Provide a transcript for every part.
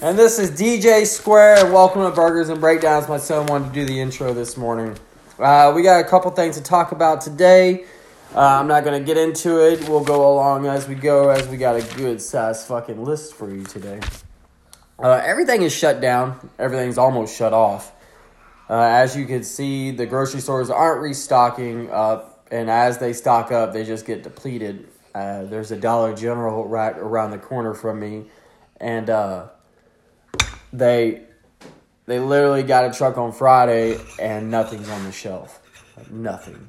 And this is DJ Square. Welcome to Burgers and Breakdowns. My son wanted to do the intro this morning. Uh, we got a couple things to talk about today. Uh, I'm not going to get into it. We'll go along as we go, as we got a good size fucking list for you today. Uh, everything is shut down, everything's almost shut off. Uh, as you can see, the grocery stores aren't restocking up, and as they stock up, they just get depleted. Uh, there's a Dollar General right around the corner from me, and uh, they they literally got a truck on Friday, and nothing's on the shelf, like nothing.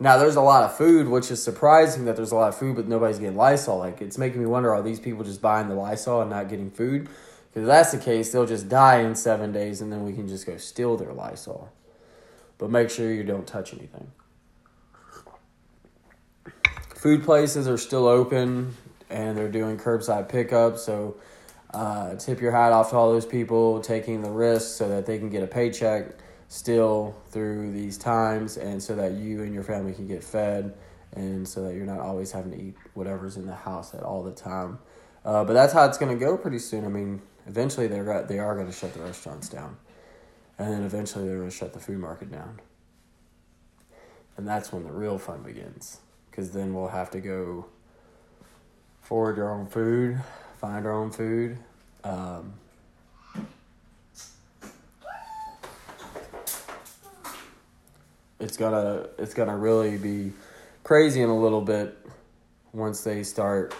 Now there's a lot of food, which is surprising that there's a lot of food, but nobody's getting Lysol. Like it's making me wonder: Are these people just buying the Lysol and not getting food? Because if that's the case, they'll just die in seven days, and then we can just go steal their Lysol. But make sure you don't touch anything. Food places are still open, and they're doing curbside pickup. So uh, tip your hat off to all those people taking the risk so that they can get a paycheck still through these times and so that you and your family can get fed and so that you're not always having to eat whatever's in the house at all the time. Uh, but that's how it's going to go pretty soon. I mean, eventually they're they are going to shut the restaurants down, and then eventually they're going to shut the food market down, and that's when the real fun begins. Because then we'll have to go forward our own food, find our own food. Um, it's gonna it's gonna really be crazy in a little bit once they start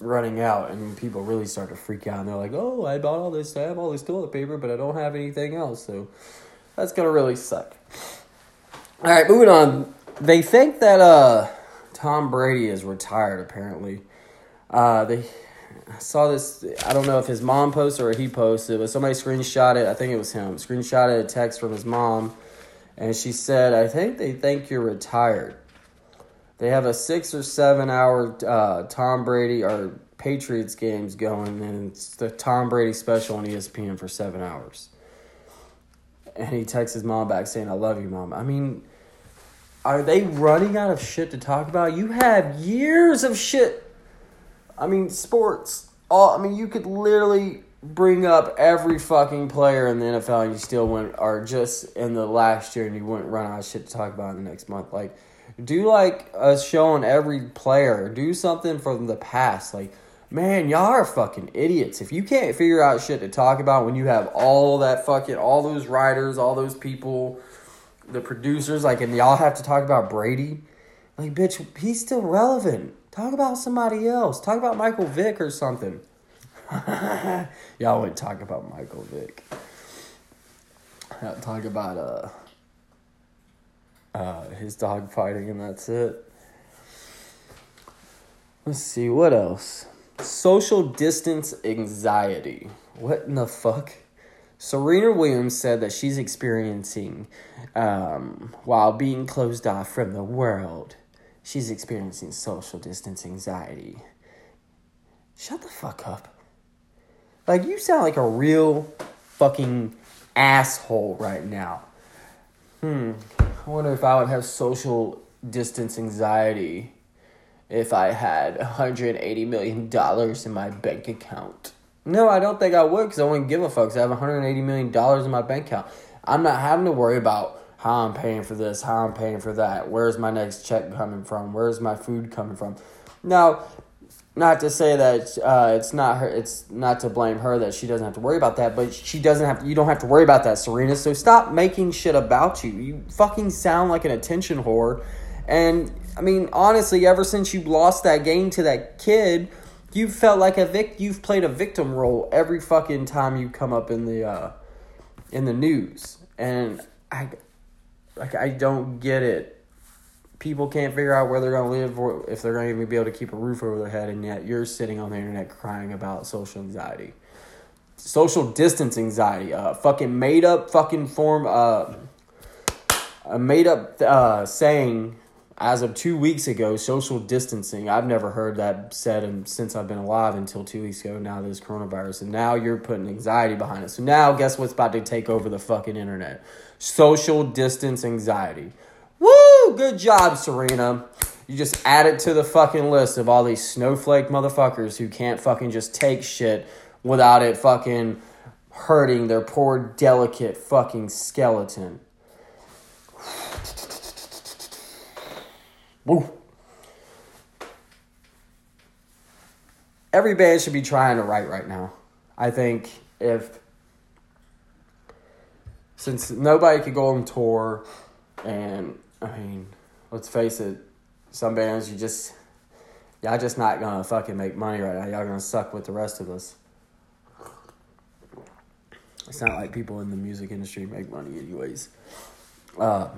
running out and people really start to freak out and they're like, "Oh, I bought all this, I have all this toilet paper, but I don't have anything else." So that's gonna really suck. All right, moving on. They think that uh, Tom Brady is retired. Apparently, uh, they I saw this. I don't know if his mom posted or he posted, but somebody screenshot it. I think it was him. Screenshotted a text from his mom, and she said, "I think they think you're retired." They have a six or seven hour uh, Tom Brady or Patriots games going, and it's the Tom Brady special on ESPN for seven hours. And he texts his mom back saying, I love you, mom. I mean, are they running out of shit to talk about? You have years of shit. I mean, sports. All I mean, you could literally bring up every fucking player in the NFL and you still wouldn't, or just in the last year and you wouldn't run out of shit to talk about in the next month. Like, do like a show on every player. Do something from the past. Like, man, y'all are fucking idiots. If you can't figure out shit to talk about when you have all that fucking all those writers, all those people, the producers, like, and y'all have to talk about Brady, like, bitch, he's still relevant. Talk about somebody else. Talk about Michael Vick or something. y'all would talk about Michael Vick. Talk about uh uh, his dog fighting, and that's it. Let's see, what else? Social distance anxiety. What in the fuck? Serena Williams said that she's experiencing, um, while being closed off from the world, she's experiencing social distance anxiety. Shut the fuck up. Like, you sound like a real fucking asshole right now. Hmm. I wonder if I would have social distance anxiety if I had $180 million in my bank account. No, I don't think I would because I wouldn't give a fuck. because I have $180 million in my bank account. I'm not having to worry about how I'm paying for this, how I'm paying for that, where's my next check coming from, where's my food coming from. Now, not to say that uh, it's not her it's not to blame her that she doesn't have to worry about that but she doesn't have you don't have to worry about that serena. So stop making shit about you. You fucking sound like an attention whore. And i mean honestly ever since you lost that game to that kid you felt like a vic you've played a victim role every fucking time you come up in the uh in the news. And i like i don't get it people can't figure out where they're to live or if they're to even be able to keep a roof over their head, and yet you're sitting on the internet crying about social anxiety. Social distance anxiety, uh, fucking made up fucking form, uh, a made up uh, saying as of two weeks ago, social distancing. I've never heard that said in, since I've been alive until two weeks ago. Now there's coronavirus, and now you're putting anxiety behind it. So now, guess what's about to take over the fucking internet? Social distance anxiety. Woo! Good job, Serena. You just add it to the fucking list of all these snowflake motherfuckers who can't fucking just take shit without it fucking hurting their poor, delicate fucking skeleton. Woo. Every band should be trying to write right now. I think if since nobody could go on tour and I mean, let's face it, some bands you just y'all just not gonna fucking make money right now. Y'all gonna suck with the rest of us. It's not like people in the music industry make money anyways. Um,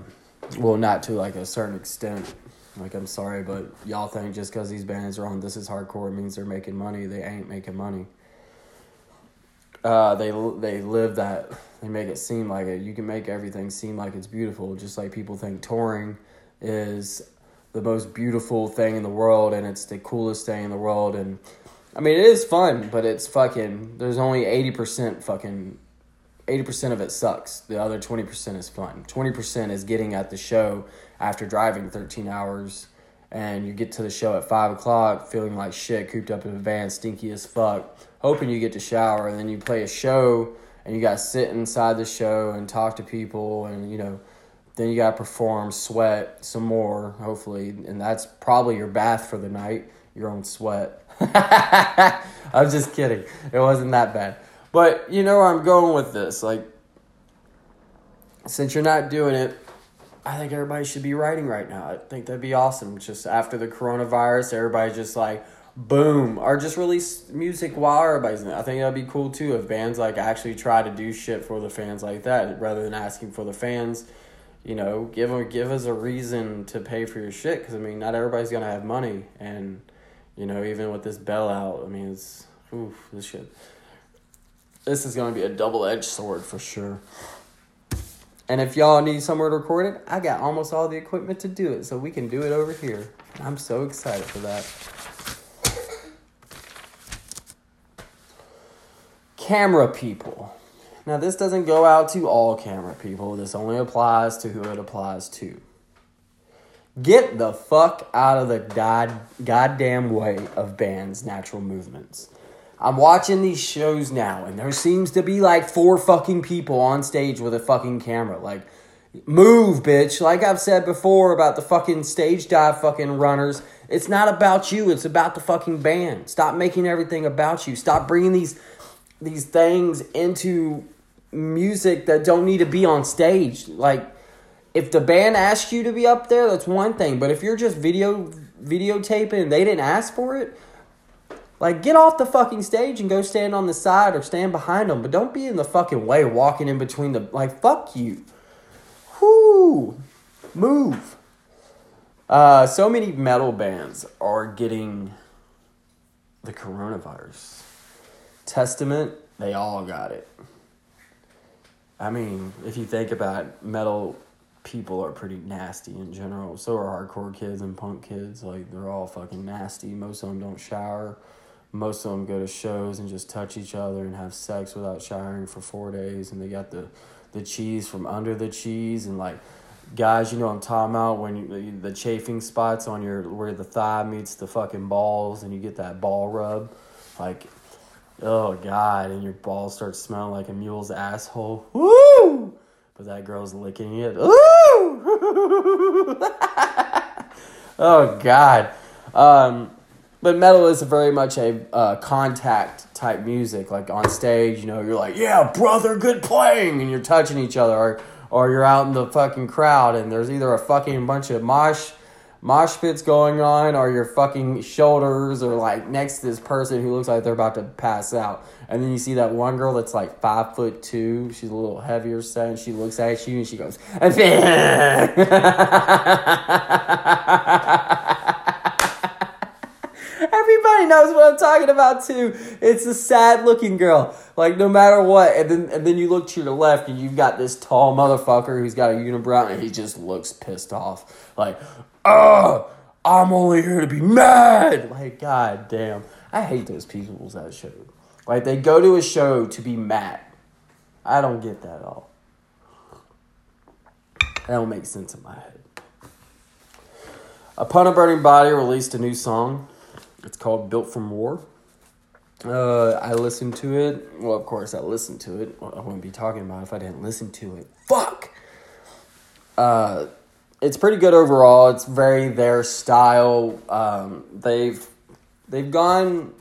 well, not to like a certain extent. Like I'm sorry, but y'all think just because these bands are on This Is Hardcore means they're making money. They ain't making money. Uh, they they live that. They make it seem like it. You can make everything seem like it's beautiful, just like people think touring is the most beautiful thing in the world and it's the coolest thing in the world. And I mean, it is fun, but it's fucking. There's only eighty percent fucking 80% of it sucks. The other 20% is fun. 20% is getting at the show after driving 13 hours and you get to the show at 5 o'clock feeling like shit, cooped up in a van, stinky as fuck, hoping you get to shower. And then you play a show and you got to sit inside the show and talk to people and, you know, then you got to perform, sweat some more, hopefully. And that's probably your bath for the night, your own sweat. I'm just kidding. It wasn't that bad. But you know where I'm going with this. Like, since you're not doing it, I think everybody should be writing right now. I think that'd be awesome. Just after the coronavirus, everybody just like boom, or just release music while everybody's in it. I think that'd be cool too if bands like actually try to do shit for the fans like that rather than asking for the fans. You know, give them, give us a reason to pay for your shit because I mean, not everybody's gonna have money, and you know, even with this bailout, I mean, it's oof, this shit this is going to be a double edged sword for sure. And if y'all need somewhere to record it, I got almost all the equipment to do it, so we can do it over here. I'm so excited for that. Camera people. Now, this doesn't go out to all camera people, this only applies to who it applies to. Get the fuck out of the god, goddamn way of bands' natural movements. I'm watching these shows now, and there seems to be like four fucking people on stage with a fucking camera. Like, move, bitch. Like I've said before about the fucking stage dive fucking runners. It's not about you. It's about the fucking band. Stop making everything about you. Stop bringing these these things into music that don't need to be on stage. Like, if the band asks you to be up there, that's one thing. But if you're just video videotaping, they didn't ask for it like, get off the fucking stage and go stand on the side or stand behind them, but don't be in the fucking way walking in between the. Like, fuck you. Whoo! Move. Uh, so many metal bands are getting the coronavirus. Testament, they all got it. I mean, if you think about it, metal people are pretty nasty in general. So are hardcore kids and punk kids. Like, they're all fucking nasty. Most of them don't shower most of them go to shows and just touch each other and have sex without showering for four days and they got the the cheese from under the cheese and like guys you know i'm talking about? When you, the chafing spots on your where the thigh meets the fucking balls and you get that ball rub like oh god and your balls start smelling like a mule's asshole. Woo! But that girl's licking it. Oh god. Um but metal is very much a uh, contact type music. Like on stage, you know, you're like, "Yeah, brother, good playing," and you're touching each other, or or you're out in the fucking crowd and there's either a fucking bunch of mosh mosh pits going on, or your fucking shoulders, or like next to this person who looks like they're about to pass out, and then you see that one girl that's like five foot two. She's a little heavier set, and she looks at you and she goes. Knows what I'm talking about too. It's a sad looking girl. Like no matter what, and then and then you look to your left and you've got this tall motherfucker who's got a unibrow and he just looks pissed off. Like, oh, I'm only here to be mad. Like, god damn. I hate those people that show. Like they go to a show to be mad. I don't get that at all. That don't make sense in my head. Upon a Burning Body released a new song it's called Built from War. Uh, I listened to it. Well, of course, I listened to it. I wouldn't be talking about if I didn't listen to it. Fuck. Uh, it's pretty good overall. It's very their style. Um, they've they've gone.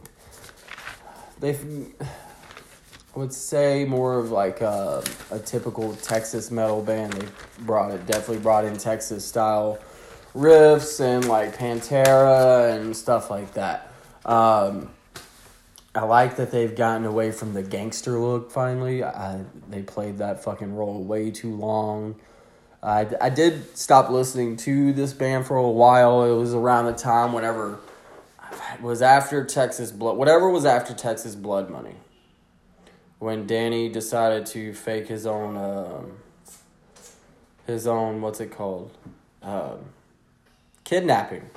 They've I would say more of like a, a typical Texas metal band. They brought it definitely brought in Texas style riffs and like Pantera and stuff like that. Um, I like that they've gotten away from the gangster look finally. I, they played that fucking role way too long. I, I did stop listening to this band for a while. It was around the time whenever was after Texas Blood, whatever was after Texas Blood Money. When Danny decided to fake his own, um, his own, what's it called? Um, kidnapping.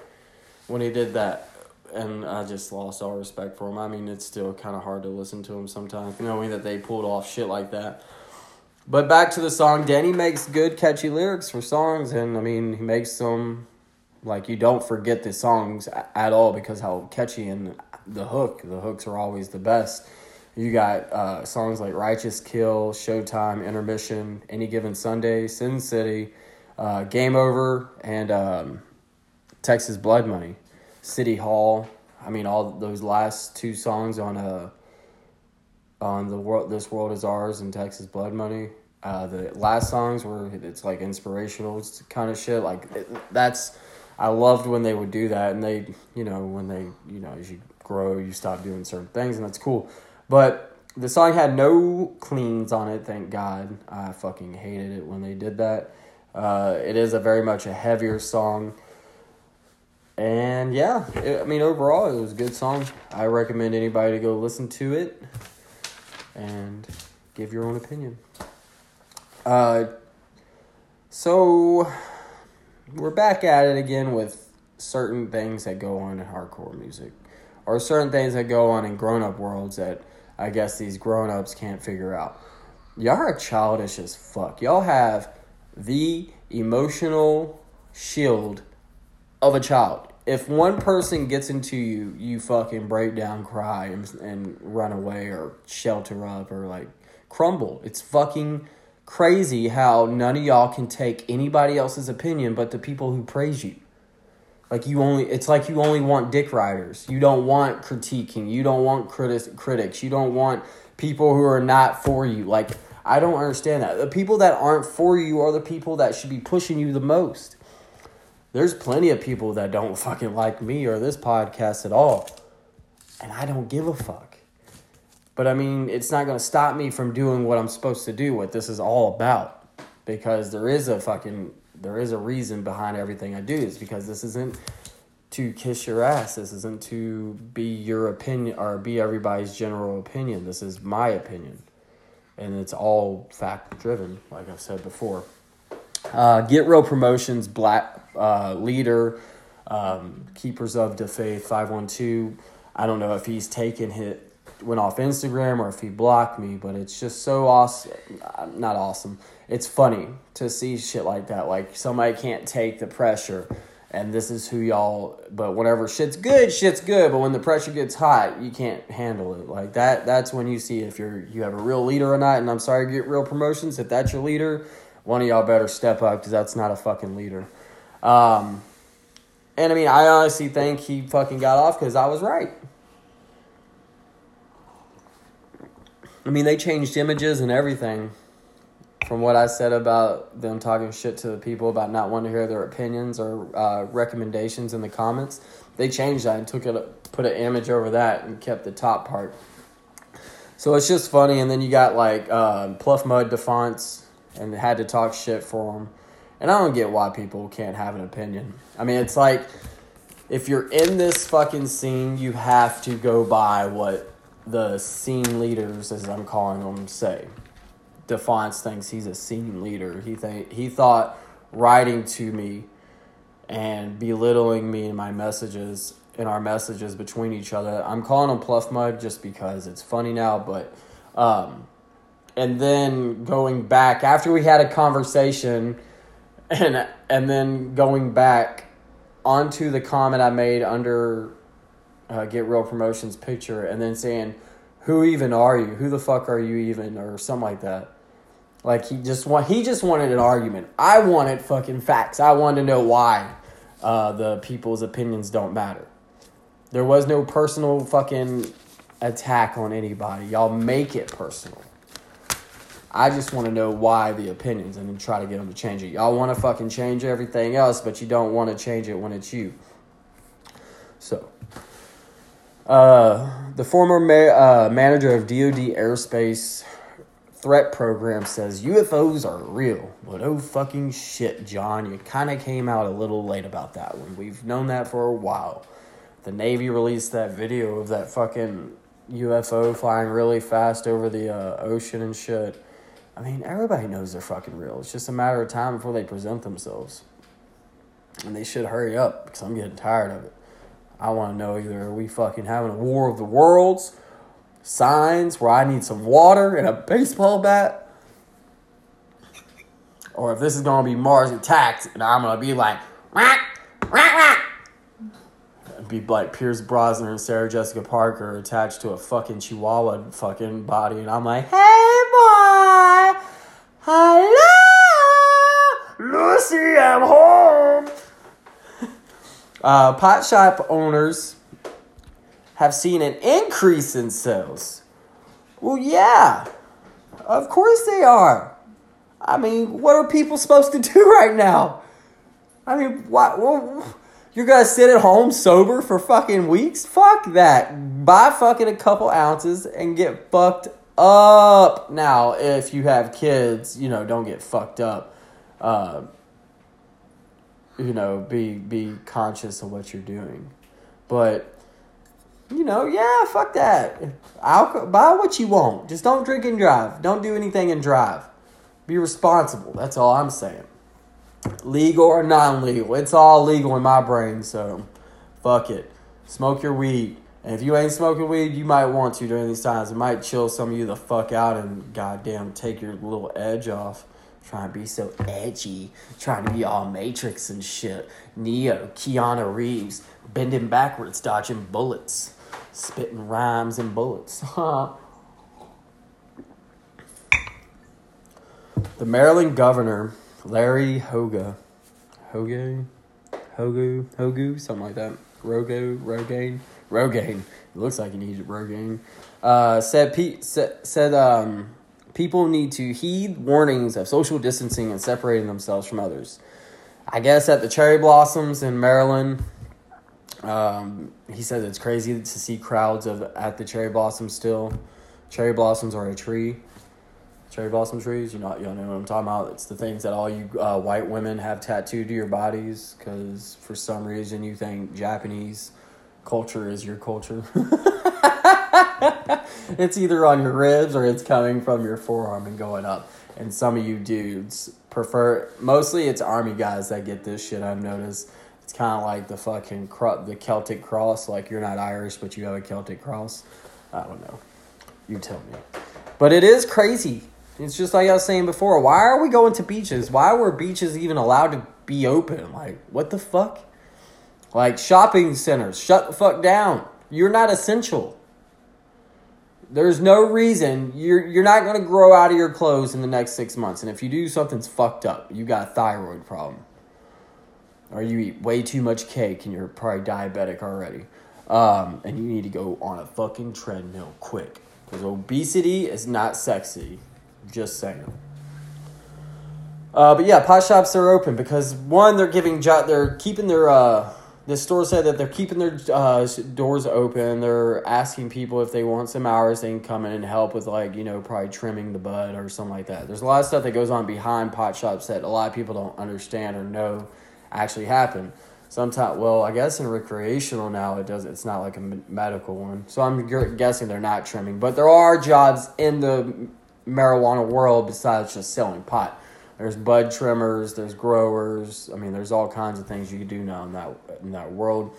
When he did that and I just lost all respect for him. I mean, it's still kind of hard to listen to him sometimes, knowing that they pulled off shit like that. But back to the song, Danny makes good, catchy lyrics for songs, and I mean, he makes them like you don't forget the songs at all because how catchy and the hook. The hooks are always the best. You got uh, songs like Righteous Kill, Showtime, Intermission, Any Given Sunday, Sin City, uh, Game Over, and um, Texas Blood Money. City Hall. I mean, all those last two songs on uh on the world, this world is ours and Texas Blood Money. Uh, the last songs were it's like inspirational kind of shit. Like it, that's I loved when they would do that, and they you know when they you know as you grow you stop doing certain things, and that's cool. But the song had no cleans on it. Thank God. I fucking hated it when they did that. Uh, it is a very much a heavier song. And yeah, it, I mean, overall, it was a good song. I recommend anybody to go listen to it and give your own opinion. Uh, so we're back at it again with certain things that go on in hardcore music, or certain things that go on in grown up worlds that I guess these grown ups can't figure out. Y'all are childish as fuck. Y'all have the emotional shield of a child. If one person gets into you, you fucking break down, cry, and, and run away or shelter up or like crumble. It's fucking crazy how none of y'all can take anybody else's opinion but the people who praise you. Like you only, it's like you only want dick riders. You don't want critiquing. You don't want criti- critics. You don't want people who are not for you. Like I don't understand that. The people that aren't for you are the people that should be pushing you the most there's plenty of people that don't fucking like me or this podcast at all. And I don't give a fuck. But I mean, it's not going to stop me from doing what I'm supposed to do, what this is all about. Because there is a fucking, there is a reason behind everything I do. It's because this isn't to kiss your ass. This isn't to be your opinion or be everybody's general opinion. This is my opinion. And it's all fact driven, like I've said before. Uh, Get Real Promotions, Black uh, leader, um, Keepers of the Faith 512. I don't know if he's taken hit went off Instagram or if he blocked me, but it's just so awesome. Not awesome. It's funny to see shit like that. Like somebody can't take the pressure, and this is who y'all. But whenever shit's good, shit's good. But when the pressure gets hot, you can't handle it. Like that. That's when you see if you're you have a real leader or not. And I'm sorry to get real promotions. If that's your leader, one of y'all better step up because that's not a fucking leader. Um, and I mean, I honestly think he fucking got off because I was right. I mean, they changed images and everything from what I said about them talking shit to the people about not wanting to hear their opinions or uh, recommendations in the comments. They changed that and took it, put an image over that and kept the top part. So it's just funny. And then you got like uh, Pluff Mud Defonce and had to talk shit for him. And I don't get why people can't have an opinion. I mean, it's like if you're in this fucking scene, you have to go by what the scene leaders, as I'm calling them, say. Defiance thinks he's a scene leader. He think he thought writing to me and belittling me in my messages in our messages between each other. I'm calling him Pluff Mud just because it's funny now, but um, and then going back after we had a conversation and and then going back onto the comment I made under uh, get real promotions picture and then saying, "Who even are you? Who the fuck are you even?" or something like that. Like he just want he just wanted an argument. I wanted fucking facts. I wanted to know why uh, the people's opinions don't matter. There was no personal fucking attack on anybody. Y'all make it personal. I just want to know why the opinions and then try to get them to change it. Y'all want to fucking change everything else, but you don't want to change it when it's you. So, uh, the former ma- uh, manager of DoD Aerospace Threat Program says UFOs are real. But oh fucking shit, John, you kind of came out a little late about that one. We've known that for a while. The Navy released that video of that fucking UFO flying really fast over the uh, ocean and shit I mean, everybody knows they're fucking real. It's just a matter of time before they present themselves. And they should hurry up because I'm getting tired of it. I want to know either are we fucking having a war of the worlds, signs where I need some water and a baseball bat, or if this is going to be Mars attacked and I'm going to be like, whack, whack. And be like Pierce Brosnan and Sarah Jessica Parker attached to a fucking chihuahua fucking body. And I'm like, hey, boy, hello, Lucy, I'm home. Uh, pot shop owners have seen an increase in sales. Well, yeah, of course they are. I mean, what are people supposed to do right now? I mean, what? Well, you're gonna sit at home sober for fucking weeks? Fuck that. Buy fucking a couple ounces and get fucked up. Now, if you have kids, you know, don't get fucked up. Uh, you know, be be conscious of what you're doing. But you know, yeah, fuck that. Alcohol, buy what you want. Just don't drink and drive. Don't do anything and drive. Be responsible. That's all I'm saying. Legal or non legal. It's all legal in my brain, so fuck it. Smoke your weed. And if you ain't smoking weed, you might want to during these times. It might chill some of you the fuck out and goddamn take your little edge off. Trying to be so edgy, trying to be all Matrix and shit. Neo, Keanu Reeves, bending backwards, dodging bullets, spitting rhymes and bullets. the Maryland governor, Larry Hoga, Hoga, Hogu, Hogu, something like that. Rogo, Rogaine, Rogaine. It looks like he needs Rogaine. Uh, said Pete said, um people need to heed warnings of social distancing and separating themselves from others. I guess at the cherry blossoms in Maryland, um, he says it's crazy to see crowds of at the cherry blossoms still. Cherry blossoms are a tree. Cherry blossom trees, you know, you know what I'm talking about. It's the things that all you uh, white women have tattooed to your bodies because for some reason you think Japanese culture is your culture. it's either on your ribs or it's coming from your forearm and going up. And some of you dudes prefer mostly it's army guys that get this shit. I've noticed. It's kind of like the fucking cro- the Celtic cross. Like you're not Irish, but you have a Celtic cross. I don't know. You tell me. But it is crazy. It's just like I was saying before. Why are we going to beaches? Why were beaches even allowed to be open? Like what the fuck? Like shopping centers, shut the fuck down. You're not essential. There's no reason you're you're not gonna grow out of your clothes in the next six months. And if you do, something's fucked up. You got a thyroid problem, or you eat way too much cake and you're probably diabetic already. Um, and you need to go on a fucking treadmill quick because obesity is not sexy. Just saying. Uh, but yeah, pot shops are open because one, they're giving jo- they're keeping their uh, the store said that they're keeping their uh, doors open. They're asking people if they want some hours, they can come in and help with like you know probably trimming the bud or something like that. There's a lot of stuff that goes on behind pot shops that a lot of people don't understand or know actually happen. Sometimes, well, I guess in recreational now it does. It's not like a medical one, so I'm guessing they're not trimming. But there are jobs in the marijuana world besides just selling pot. There's bud trimmers, there's growers. I mean, there's all kinds of things you can do now in that in that world.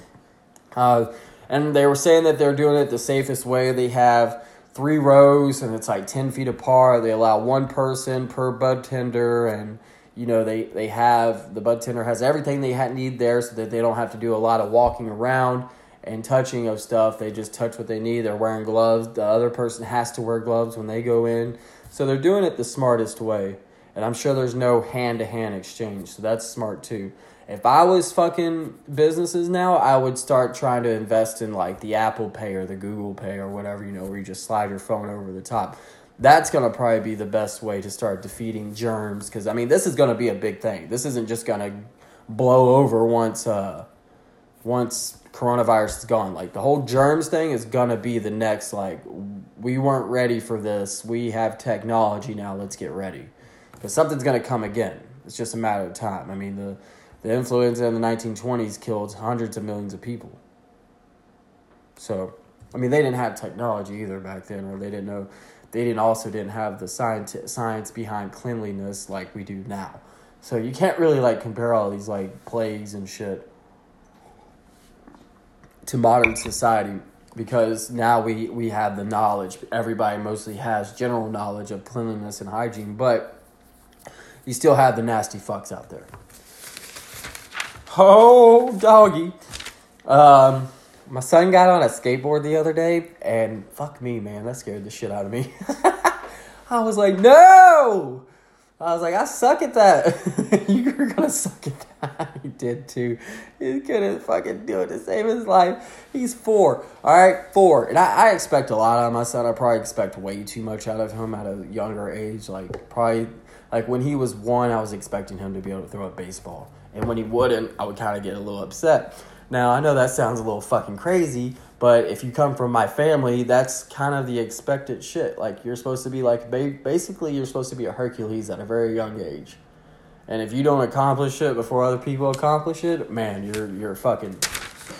Uh, and they were saying that they're doing it the safest way. They have three rows, and it's like ten feet apart. They allow one person per bud tender, and you know they they have the bud tender has everything they need there, so that they don't have to do a lot of walking around. and touching of stuff. They just touch what they need. They're wearing gloves. The other person has to wear gloves when they go in. So they're doing it the smartest way. And I'm sure there's no hand to hand exchange. So that's smart too. If I was fucking businesses now, I would start trying to invest in like the Apple Pay or the Google Pay or whatever, you know, where you just slide your phone over the top. That's going to probably be the best way to start defeating germs because, I mean, this is going to be a big thing. This isn't just going to blow over once, uh, once coronavirus is gone. Like the whole germs thing is going to be the next, like, we weren't ready for this. We have technology now. Let's get ready because something's going to come again. It's just a matter of time. I mean, the the influenza in the 1920s killed hundreds of millions of people. So, I mean, they didn't have technology either back then, or they didn't know. They didn't also didn't have the science science behind cleanliness like we do now. So you can't really like compare all these like plagues and shit to modern society because now we we have the knowledge. Everybody mostly has general knowledge of cleanliness and hygiene, but you still have the nasty fucks out there. Oh, doggy. Um, my son got on a skateboard the other day, and fuck me, man, that scared the shit out of me. I was like, no! I was like, I suck at that. You're gonna suck at that. he did too. He couldn't fucking do it to save his life. He's four. All right, four. And I, I expect a lot out of my son. I probably expect way too much out of him at a younger age. Like, probably, like when he was one, I was expecting him to be able to throw a baseball. And when he wouldn't, I would kind of get a little upset. Now, I know that sounds a little fucking crazy, but if you come from my family, that's kind of the expected shit. Like, you're supposed to be like, basically, you're supposed to be a Hercules at a very young age. And if you don't accomplish it before other people accomplish it, man, you're you're fucking,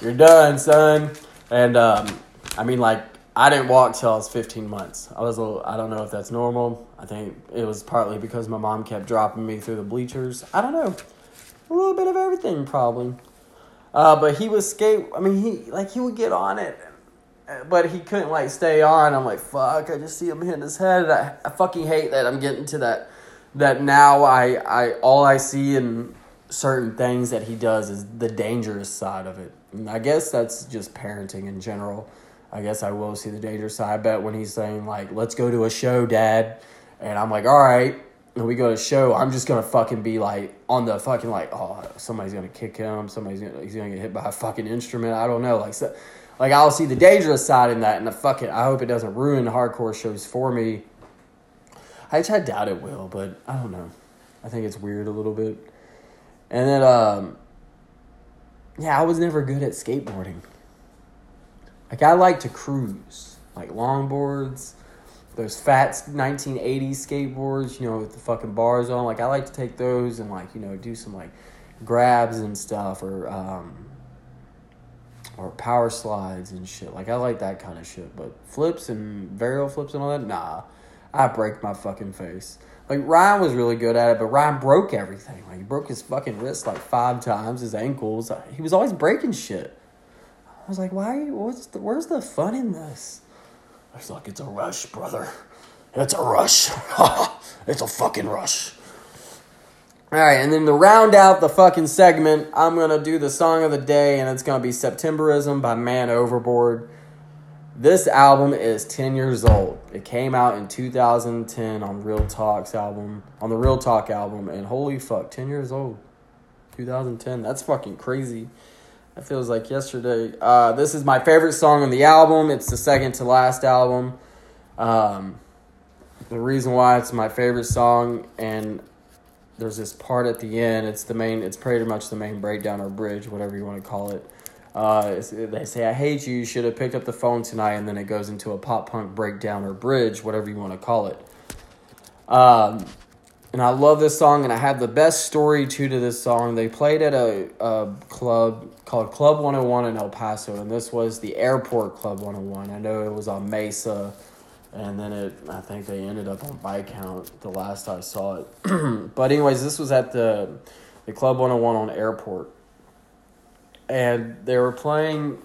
you're done, son. And um, I mean, like, I didn't walk till I was 15 months. I was a little, I don't know if that's normal. I think it was partly because my mom kept dropping me through the bleachers. I don't know a little bit of everything probably. Uh, but he was skate. I mean, he like he would get on it, but he couldn't like stay on. I'm like, fuck. I just see him hitting his head. I, I fucking hate that. I'm getting to that. That now I I all I see in certain things that he does is the dangerous side of it. And I guess that's just parenting in general. I guess I will see the dangerous side. Bet when he's saying like, "Let's go to a show, Dad," and I'm like, "All right," and we go to a show, I'm just gonna fucking be like on the fucking like, oh, somebody's gonna kick him, somebody's gonna he's gonna get hit by a fucking instrument. I don't know, like so, like I'll see the dangerous side in that, and the fucking I hope it doesn't ruin hardcore shows for me. I, I doubt it will, but I don't know. I think it's weird a little bit. And then, um, yeah, I was never good at skateboarding. Like I like to cruise, like longboards those fat 1980s skateboards, you know, with the fucking bars on. Like I like to take those and like you know do some like grabs and stuff or um, or power slides and shit. Like I like that kind of shit. But flips and varial flips and all that, nah. I break my fucking face. Like Ryan was really good at it, but Ryan broke everything. Like he broke his fucking wrist like five times, his ankles. He was always breaking shit. I was like, why? What's the? Where's the fun in this? It's like it's a rush, brother. It's a rush. it's a fucking rush. All right, and then to round out the fucking segment, I'm gonna do the song of the day, and it's gonna be Septemberism by Man Overboard. This album is 10 years old. It came out in 2010 on Real Talk's album, on the Real Talk album, and holy fuck, 10 years old. 2010. That's fucking crazy. It feels like yesterday. Uh, this is my favorite song on the album. It's the second to last album. Um, the reason why it's my favorite song, and there's this part at the end. It's the main. It's pretty much the main breakdown or bridge, whatever you want to call it. Uh, they say, "I hate you. You should have picked up the phone tonight," and then it goes into a pop punk breakdown or bridge, whatever you want to call it. Um, and I love this song, and I have the best story too to this song. They played at a, a club called Club 101 in El Paso, and this was the Airport Club 101. I know it was on Mesa, and then it I think they ended up on Viscount the last I saw it. but anyways, this was at the the Club 101 on Airport, and they were playing,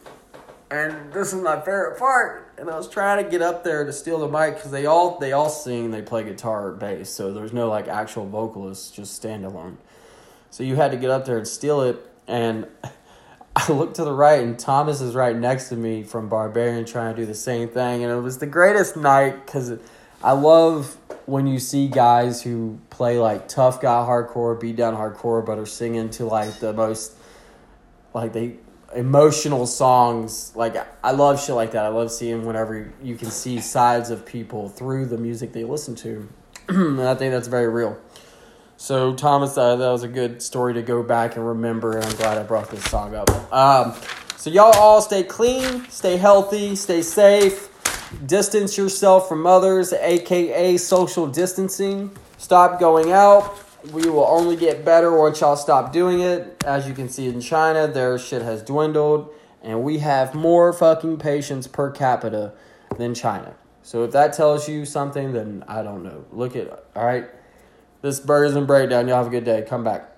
and this is my favorite part and I was trying to get up there to steal the mic because they all they all sing, they play guitar or bass, so there's no like actual vocalists, just standalone. So you had to get up there and steal it, and I look to the right and Thomas is right next to me from Barbarian trying to do the same thing. And it was the greatest night because I love when you see guys who play like tough guy hardcore, beat down hardcore, but are singing to like the most, like they emotional songs. Like I love shit like that. I love seeing whenever you can see sides of people through the music they listen to. and I think that's very real. So Thomas, uh, that was a good story to go back and remember, and I'm glad I brought this song up. Um, so y'all all stay clean, stay healthy, stay safe, distance yourself from others, aka social distancing. Stop going out. We will only get better once y'all stop doing it. As you can see in China, their shit has dwindled, and we have more fucking patients per capita than China. So if that tells you something, then I don't know. Look at all right. This Birds and Breakdown. Y'all have a good day. Come back.